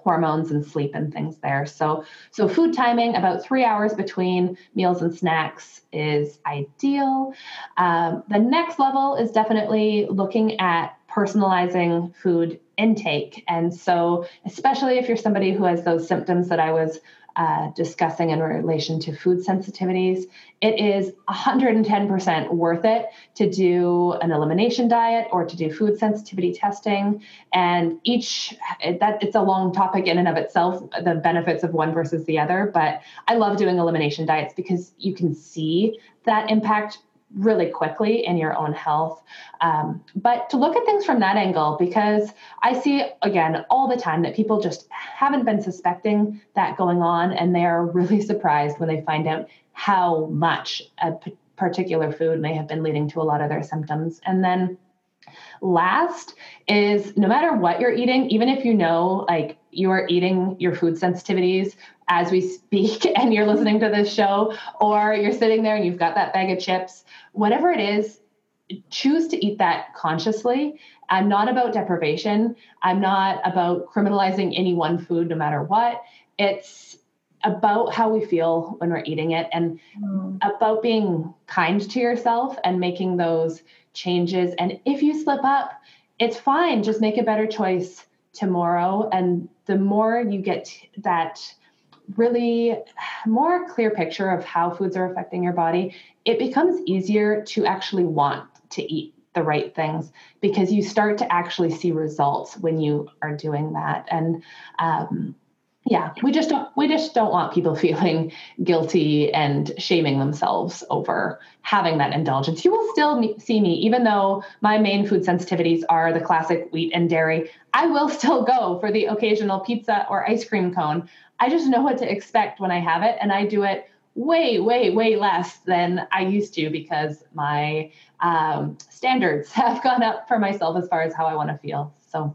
hormones and sleep and things there. So, so food timing about three hours between meals and snacks is ideal. Um, the next level is definitely looking at personalizing food intake. And so, especially if you're somebody who has those symptoms that I was uh, discussing in relation to food sensitivities, it is 110% worth it to do an elimination diet or to do food sensitivity testing. And each that it's a long topic in and of itself, the benefits of one versus the other. But I love doing elimination diets because you can see that impact really quickly in your own health. Um, but to look at things from that angle, because I see again all the time that people just haven't been suspecting that going on, and they're really surprised when they find out how much a p- particular food may have been leading to a lot of their symptoms. And then last is no matter what you're eating, even if you know like you are eating your food sensitivities as we speak and you're listening to this show, or you're sitting there and you've got that bag of chips, whatever it is, choose to eat that consciously. I'm not about deprivation. I'm not about criminalizing any one food, no matter what. It's about how we feel when we're eating it and mm. about being kind to yourself and making those changes. And if you slip up, it's fine. Just make a better choice tomorrow. And the more you get that really more clear picture of how foods are affecting your body, it becomes easier to actually want to eat the right things because you start to actually see results when you are doing that. And um, yeah we just don't we just don't want people feeling guilty and shaming themselves over having that indulgence. You will still see me even though my main food sensitivities are the classic wheat and dairy i will still go for the occasional pizza or ice cream cone. I just know what to expect when i have it and i do it way way way less than i used to because my um, standards have gone up for myself as far as how i want to feel so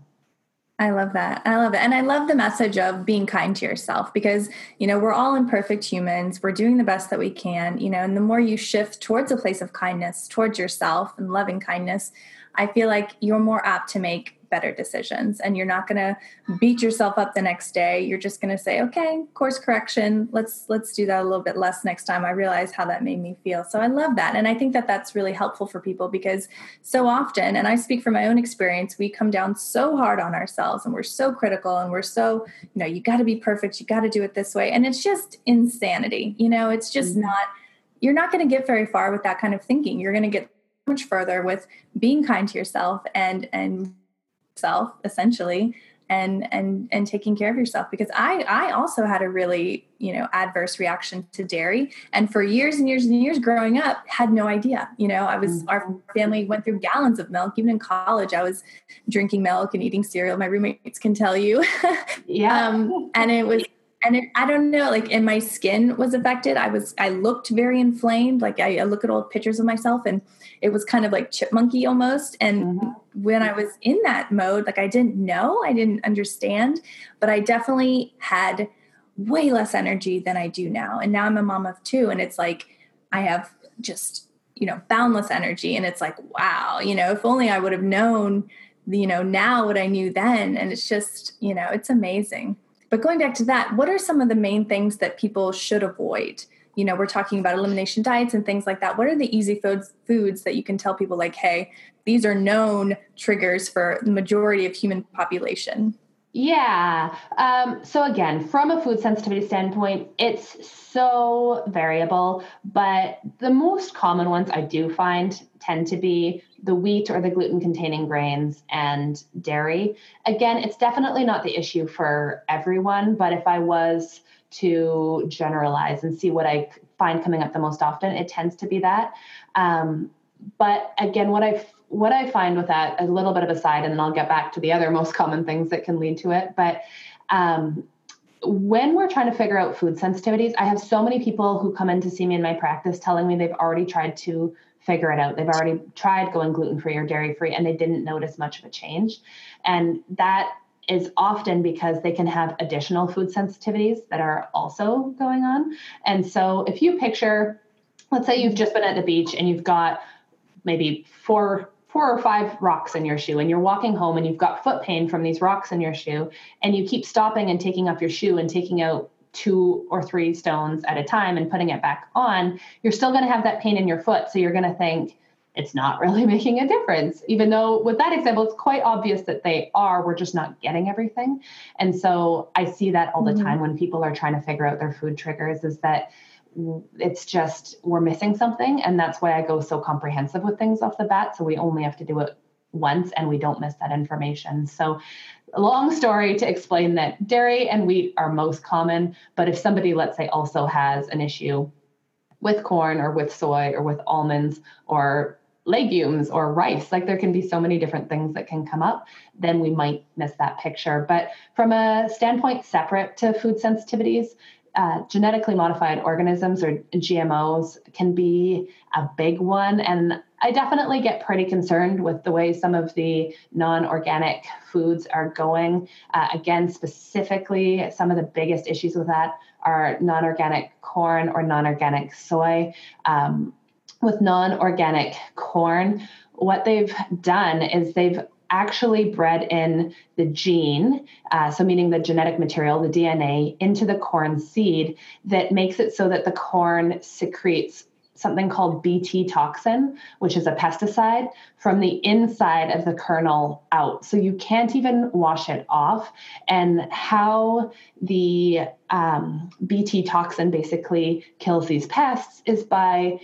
I love that. I love it. And I love the message of being kind to yourself because, you know, we're all imperfect humans. We're doing the best that we can, you know, and the more you shift towards a place of kindness, towards yourself and loving kindness, I feel like you're more apt to make better decisions and you're not going to beat yourself up the next day. You're just going to say okay course correction. Let's let's do that a little bit less next time. I realize how that made me feel. So i love that and i think that that's really helpful for people because so often and i speak from my own experience we come down so hard on ourselves and we're so critical and we're so you know you got to be perfect. You got to do it this way. And it's just insanity you know? It's just mm-hmm. not you're not going to get very far with that kind of thinking. You're going to get much further with being kind to yourself and and self essentially and and and taking care of yourself. Because i i also had a really you know adverse reaction to dairy. And for years and years and years growing up had no idea. You know i was our mm-hmm. family went through gallons of milk. Even in college i was drinking milk and eating cereal. My roommates can tell you. Yeah. Um, and it was and it, i don't know like and my skin was affected. I was i looked very inflamed. Like I, I, look at old pictures of myself and it was kind of like chipmunky almost. And mm-hmm. when i was in that mode like i didn't know i didn't understand but i definitely had way less energy than i do now. And now i'm a mom of two and it's like i have just you know boundless energy and it's like wow you know if only i would have known you know now what i knew then. And it's just you know it's amazing but going back to that, what are some of the main things that people should avoid? You know, we're talking about elimination diets and things like that. What are the easy foods foods that you can tell people like, hey, these are known triggers for the majority of human population? Yeah. Um, so, again, from a food sensitivity standpoint, it's so variable, but the most common ones I do find tend to be the wheat or the gluten containing grains and dairy. Again, it's definitely not the issue for everyone, but if I was to generalize and see what I find coming up the most often, it tends to be that. Um, but again, what I what I find with that, a little bit of a side, and then I'll get back to the other most common things that can lead to it. But um, when we're trying to figure out food sensitivities, I have so many people who come in to see me in my practice telling me they've already tried to figure it out. They've already tried going gluten free or dairy free and they didn't notice much of a change. And that is often because they can have additional food sensitivities that are also going on. And so if you picture, let's say you've just been at the beach and you've got maybe four four or five rocks in your shoe and you're walking home and you've got foot pain from these rocks in your shoe and you keep stopping and taking off your shoe and taking out two or three stones at a time and putting it back on you're still going to have that pain in your foot. So you're going to think it's not really making a difference. Even though with that example it's quite obvious that they are we're just not getting everything. And so i see that all the mm-hmm. time when people are trying to figure out their food triggers is that it's just we're missing something. And that's why i go so comprehensive with things off the bat. So we only have to do it once and we don't miss that information. So long story to explain that dairy and wheat are most common but if somebody let's say also has an issue with corn or with soy or with almonds or legumes or rice like there can be so many different things that can come up then we might miss that picture. But from a standpoint separate to food sensitivities uh, genetically modified organisms or GMOs can be a big one. And I definitely get pretty concerned with the way some of the non organic foods are going. Uh, again, specifically, some of the biggest issues with that are non organic corn or non organic soy. Um, with non organic corn, what they've done is they've actually bred in the gene, uh, so meaning the genetic material, the DNA, into the corn seed that makes it so that the corn secretes something called Bt toxin, which is a pesticide, from the inside of the kernel out. So you can't even wash it off. And how the um, Bt toxin basically kills these pests is by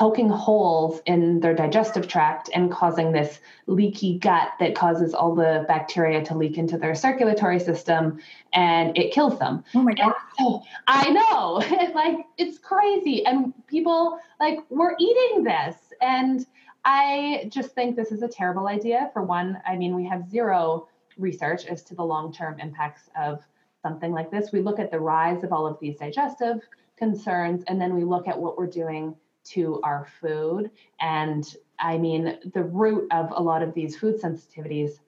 poking holes in their digestive tract and causing this leaky gut that causes all the bacteria to leak into their circulatory system and it kills them. Oh my god. So, I know. like it's crazy and people like we're eating this and I just think this is a terrible idea for one. I mean, we have zero research as to the long-term impacts of something like this. We look at the rise of all of these digestive concerns and then we look at what we're doing to our food. And I mean, the root of a lot of these food sensitivities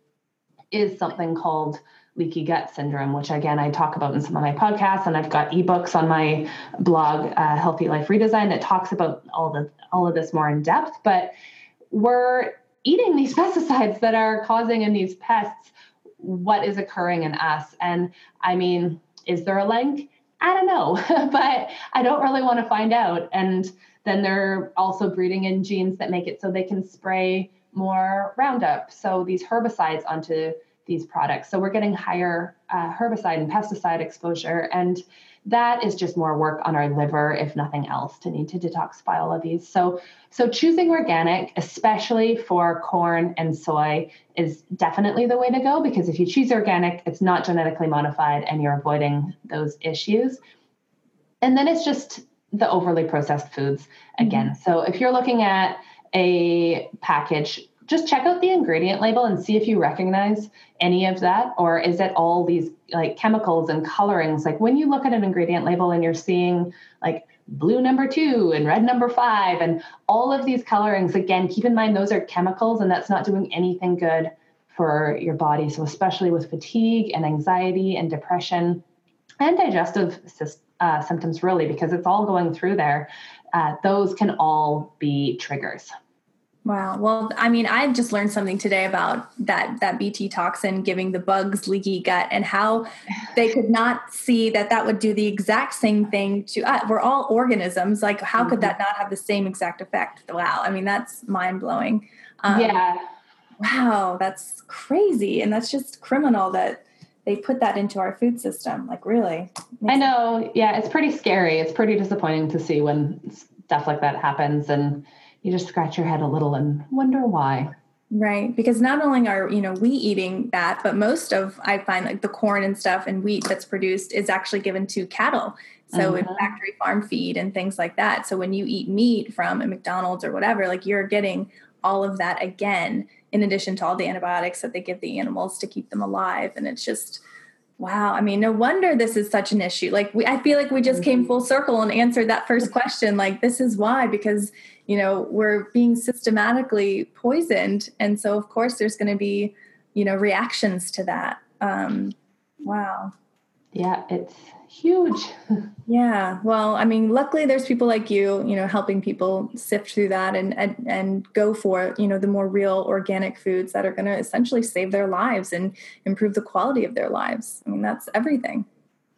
is something called leaky gut syndrome, which again I talk about in some of my podcasts, and I've got ebooks on my blog, uh, Healthy Life Redesign, that talks about all the all of this more in depth. But we're eating these pesticides that are causing in these pests what is occurring in us, and I mean, is there a link? I don't know, but I don't really want to find out. And then they're also breeding in genes that make it so they can spray more Roundup, so these herbicides onto these products. So we're getting higher uh, herbicide and pesticide exposure, and that is just more work on our liver, if nothing else, to need to detoxify all of these. So, so choosing organic, especially for corn and soy, is definitely the way to go because if you choose organic, it's not genetically modified, and you're avoiding those issues. And then it's just the overly processed foods again. Mm-hmm. So if you're looking at a package, just check out the ingredient label and see if you recognize any of that or is it all these like chemicals and colorings like when you look at an ingredient label and you're seeing like blue number 2 and red number 5 and all of these colorings again keep in mind those are chemicals and that's not doing anything good for your body so especially with fatigue and anxiety and depression and digestive uh, symptoms really because it's all going through there uh, those can all be triggers Wow. Well, I mean, I've just learned something today about that that Bt toxin giving the bugs leaky gut and how they could not see that that would do the exact same thing to us. We're all organisms. Like, how could that mm-hmm. not have the same exact effect? Wow. I mean, that's mind blowing. Um, yeah. Wow, that's crazy, and that's just criminal that they put that into our food system. Like, really? I know. Yeah, it's pretty scary. It's pretty disappointing to see when stuff like that happens, and you just scratch your head a little and wonder why. Right, because not only are you know we eating that, but most of I find like the corn and stuff and wheat that's produced is actually given to cattle. So mm-hmm. in factory farm feed and things like that. So when you eat meat from a McDonald's or whatever, like you're getting all of that again in addition to all the antibiotics that they give the animals to keep them alive. And it's just wow i mean no wonder this is such an issue. Like we, i feel like we just came mm-hmm. full circle and answered that first question like this is why because you know we're being systematically poisoned. And so of course there's going to be you know reactions to that. Um wow. Yeah it's huge. yeah. Well, I mean, luckily there's people like you, you know, helping people sift through that and and, and go for, you know, the more real organic foods that are going to essentially save their lives and improve the quality of their lives. I mean, that's everything.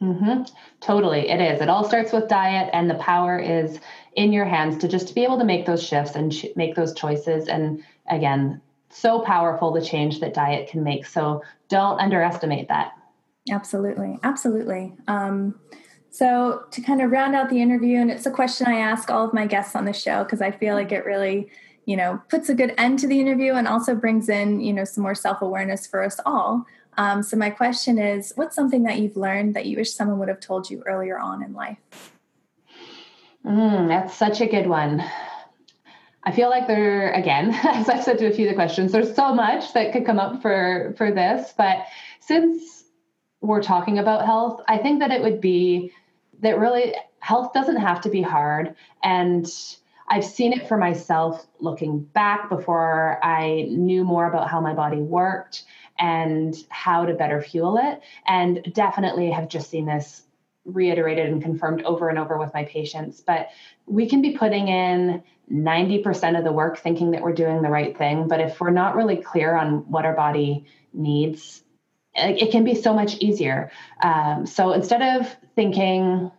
Mm-hmm. Totally. It is. It all starts with diet and the power is in your hands to just to be able to make those shifts and ch- make those choices. And again, so powerful the change that diet can make. So don't underestimate that. Absolutely. Absolutely. Um, so, to kind of round out the interview, and it's a question I ask all of my guests on the show because I feel like it really, you know, puts a good end to the interview and also brings in, you know, some more self awareness for us all. Um, so, my question is what's something that you've learned that you wish someone would have told you earlier on in life? Mm, that's such a good one. I feel like there, again, as I've said to a few of the questions, there's so much that could come up for for this. But since we're talking about health, I think that it would be that really health doesn't have to be hard. And I've seen it for myself looking back before I knew more about how my body worked and how to better fuel it. And definitely have just seen this reiterated and confirmed over and over with my patients. But we can be putting in 90% of the work thinking that we're doing the right thing. But if we're not really clear on what our body needs it can be so much easier. Um, so instead of thinking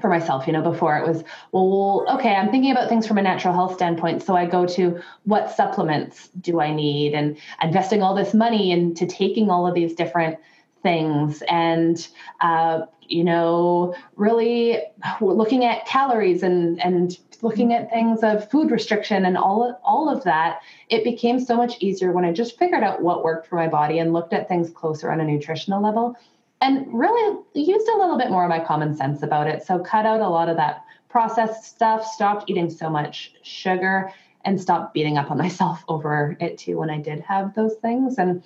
for myself, you know, before it was, well, okay, I'm thinking about things from a natural health standpoint. So I go to what supplements do I need and investing all this money into taking all of these different things and uh, you know really looking at calories and and looking at things of food restriction and all of, all of that it became so much easier when i just figured out what worked for my body and looked at things closer on a nutritional level and really used a little bit more of my common sense about it. So cut out a lot of that processed stuff stopped eating so much sugar and stopped beating up on myself over it too when i did have those things. And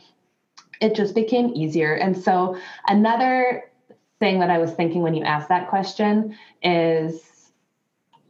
it just became easier. And so another thing that I was thinking when you asked that question is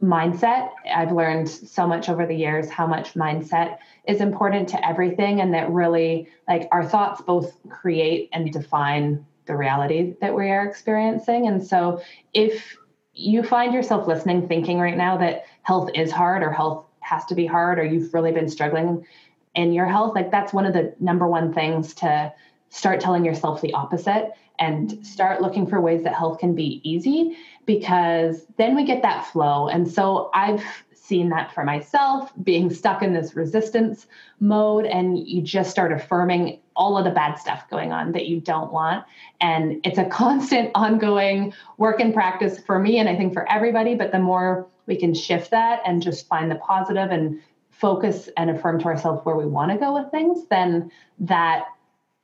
mindset. I've learned so much over the years how much mindset is important to everything, and that really, like, our thoughts both create and define the reality that we are experiencing. And so, if you find yourself listening, thinking right now that health is hard or health has to be hard, or you've really been struggling in your health, like, that's one of the number one things to start telling yourself the opposite and start looking for ways that health can be easy because then we get that flow. And so I've seen that for myself being stuck in this resistance mode and you just start affirming all of the bad stuff going on that you don't want and it's a constant ongoing work and practice for me and I think for everybody but the more we can shift that and just find the positive and focus and affirm to ourselves where we want to go with things then that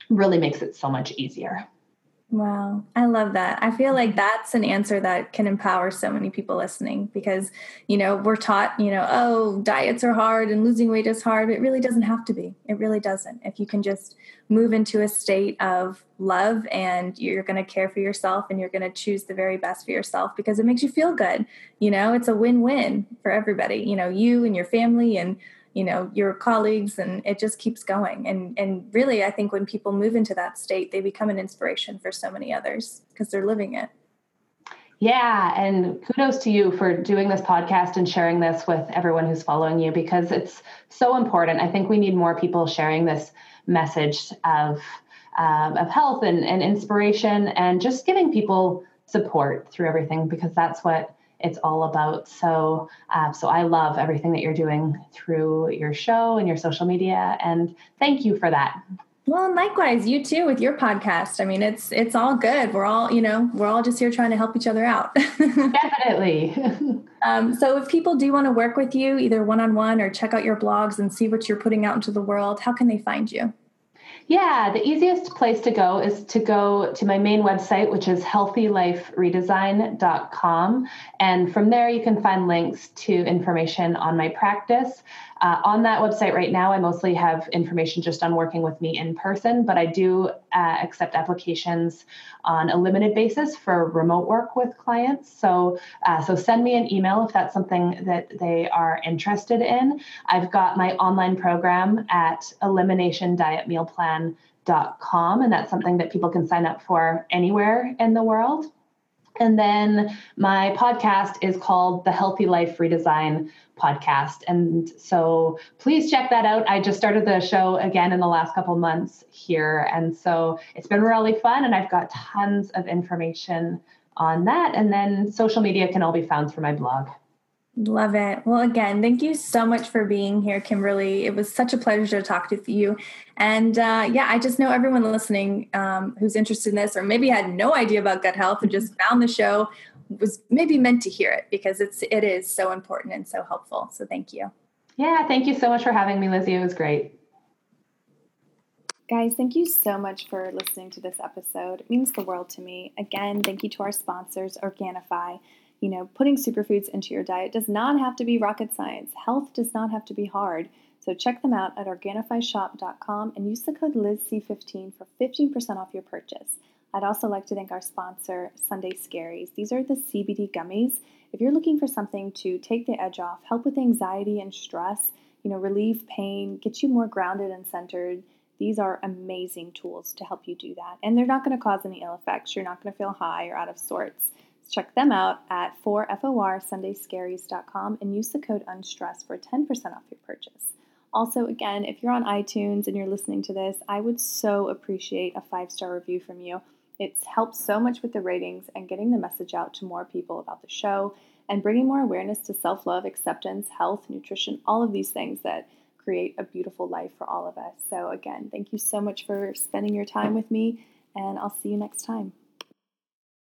really makes it so much easier Wow, I love that. I feel like that's an answer that can empower so many people listening because, you know, we're taught, you know, oh, diets are hard and losing weight is hard. It really doesn't have to be. It really doesn't. If you can just move into a state of love and you're going to care for yourself and you're going to choose the very best for yourself because it makes you feel good, you know, it's a win win for everybody, you know, you and your family and you know your colleagues and it just keeps going. And and really i think when people move into that state they become an inspiration for so many others because they're living it. Yeah and kudos to you for doing this podcast and sharing this with everyone who's following you because it's so important. I think we need more people sharing this message of um, of health and, and inspiration and just giving people support through everything because that's what it's all about. So, uh, so I love everything that you're doing through your show and your social media, and thank you for that. Well, likewise, you too with your podcast. I mean, it's it's all good. We're all, you know, we're all just here trying to help each other out. Definitely. um, so, if people do want to work with you, either one on one or check out your blogs and see what you're putting out into the world, how can they find you? Yeah, the easiest place to go is to go to my main website, which is healthyliferedesign.com. And from there, you can find links to information on my practice. Uh, on that website right now, I mostly have information just on working with me in person, but I do uh, accept applications on a limited basis for remote work with clients. So, uh, so send me an email if that's something that they are interested in. I've got my online program at eliminationdietmealplan.com, and that's something that people can sign up for anywhere in the world. And then my podcast is called The Healthy Life Redesign Podcast. And so please check that out. I just started the show again in the last couple months here. And so it's been really fun. And I've got tons of information on that. And then social media can all be found through my blog. Love it. Well, again, thank you so much for being here, Kimberly. It was such a pleasure to talk with you. And uh, yeah, I just know everyone listening um, who's interested in this, or maybe had no idea about gut health and just found the show, was maybe meant to hear it because it's it is so important and so helpful. So thank you. Yeah, thank you so much for having me, Lizzie. It was great. Guys, thank you so much for listening to this episode. It means the world to me. Again, thank you to our sponsors, Organifi you know, putting superfoods into your diet does not have to be rocket science. Health does not have to be hard. So check them out at organifishop.com and use the code LizC15 for 15% off your purchase. I'd also like to thank our sponsor, Sunday Scaries. These are the CBD gummies. If you're looking for something to take the edge off, help with anxiety and stress, you know, relieve pain, get you more grounded and centered, these are amazing tools to help you do that. And they're not going to cause any ill effects. You're not going to feel high or out of sorts. Check them out at 4forsundayscaries.com and use the code UNSTRESS for 10% off your purchase. Also, again, if you're on iTunes and you're listening to this, I would so appreciate a five star review from you. It's helped so much with the ratings and getting the message out to more people about the show and bringing more awareness to self love, acceptance, health, nutrition, all of these things that create a beautiful life for all of us. So, again, thank you so much for spending your time with me, and I'll see you next time.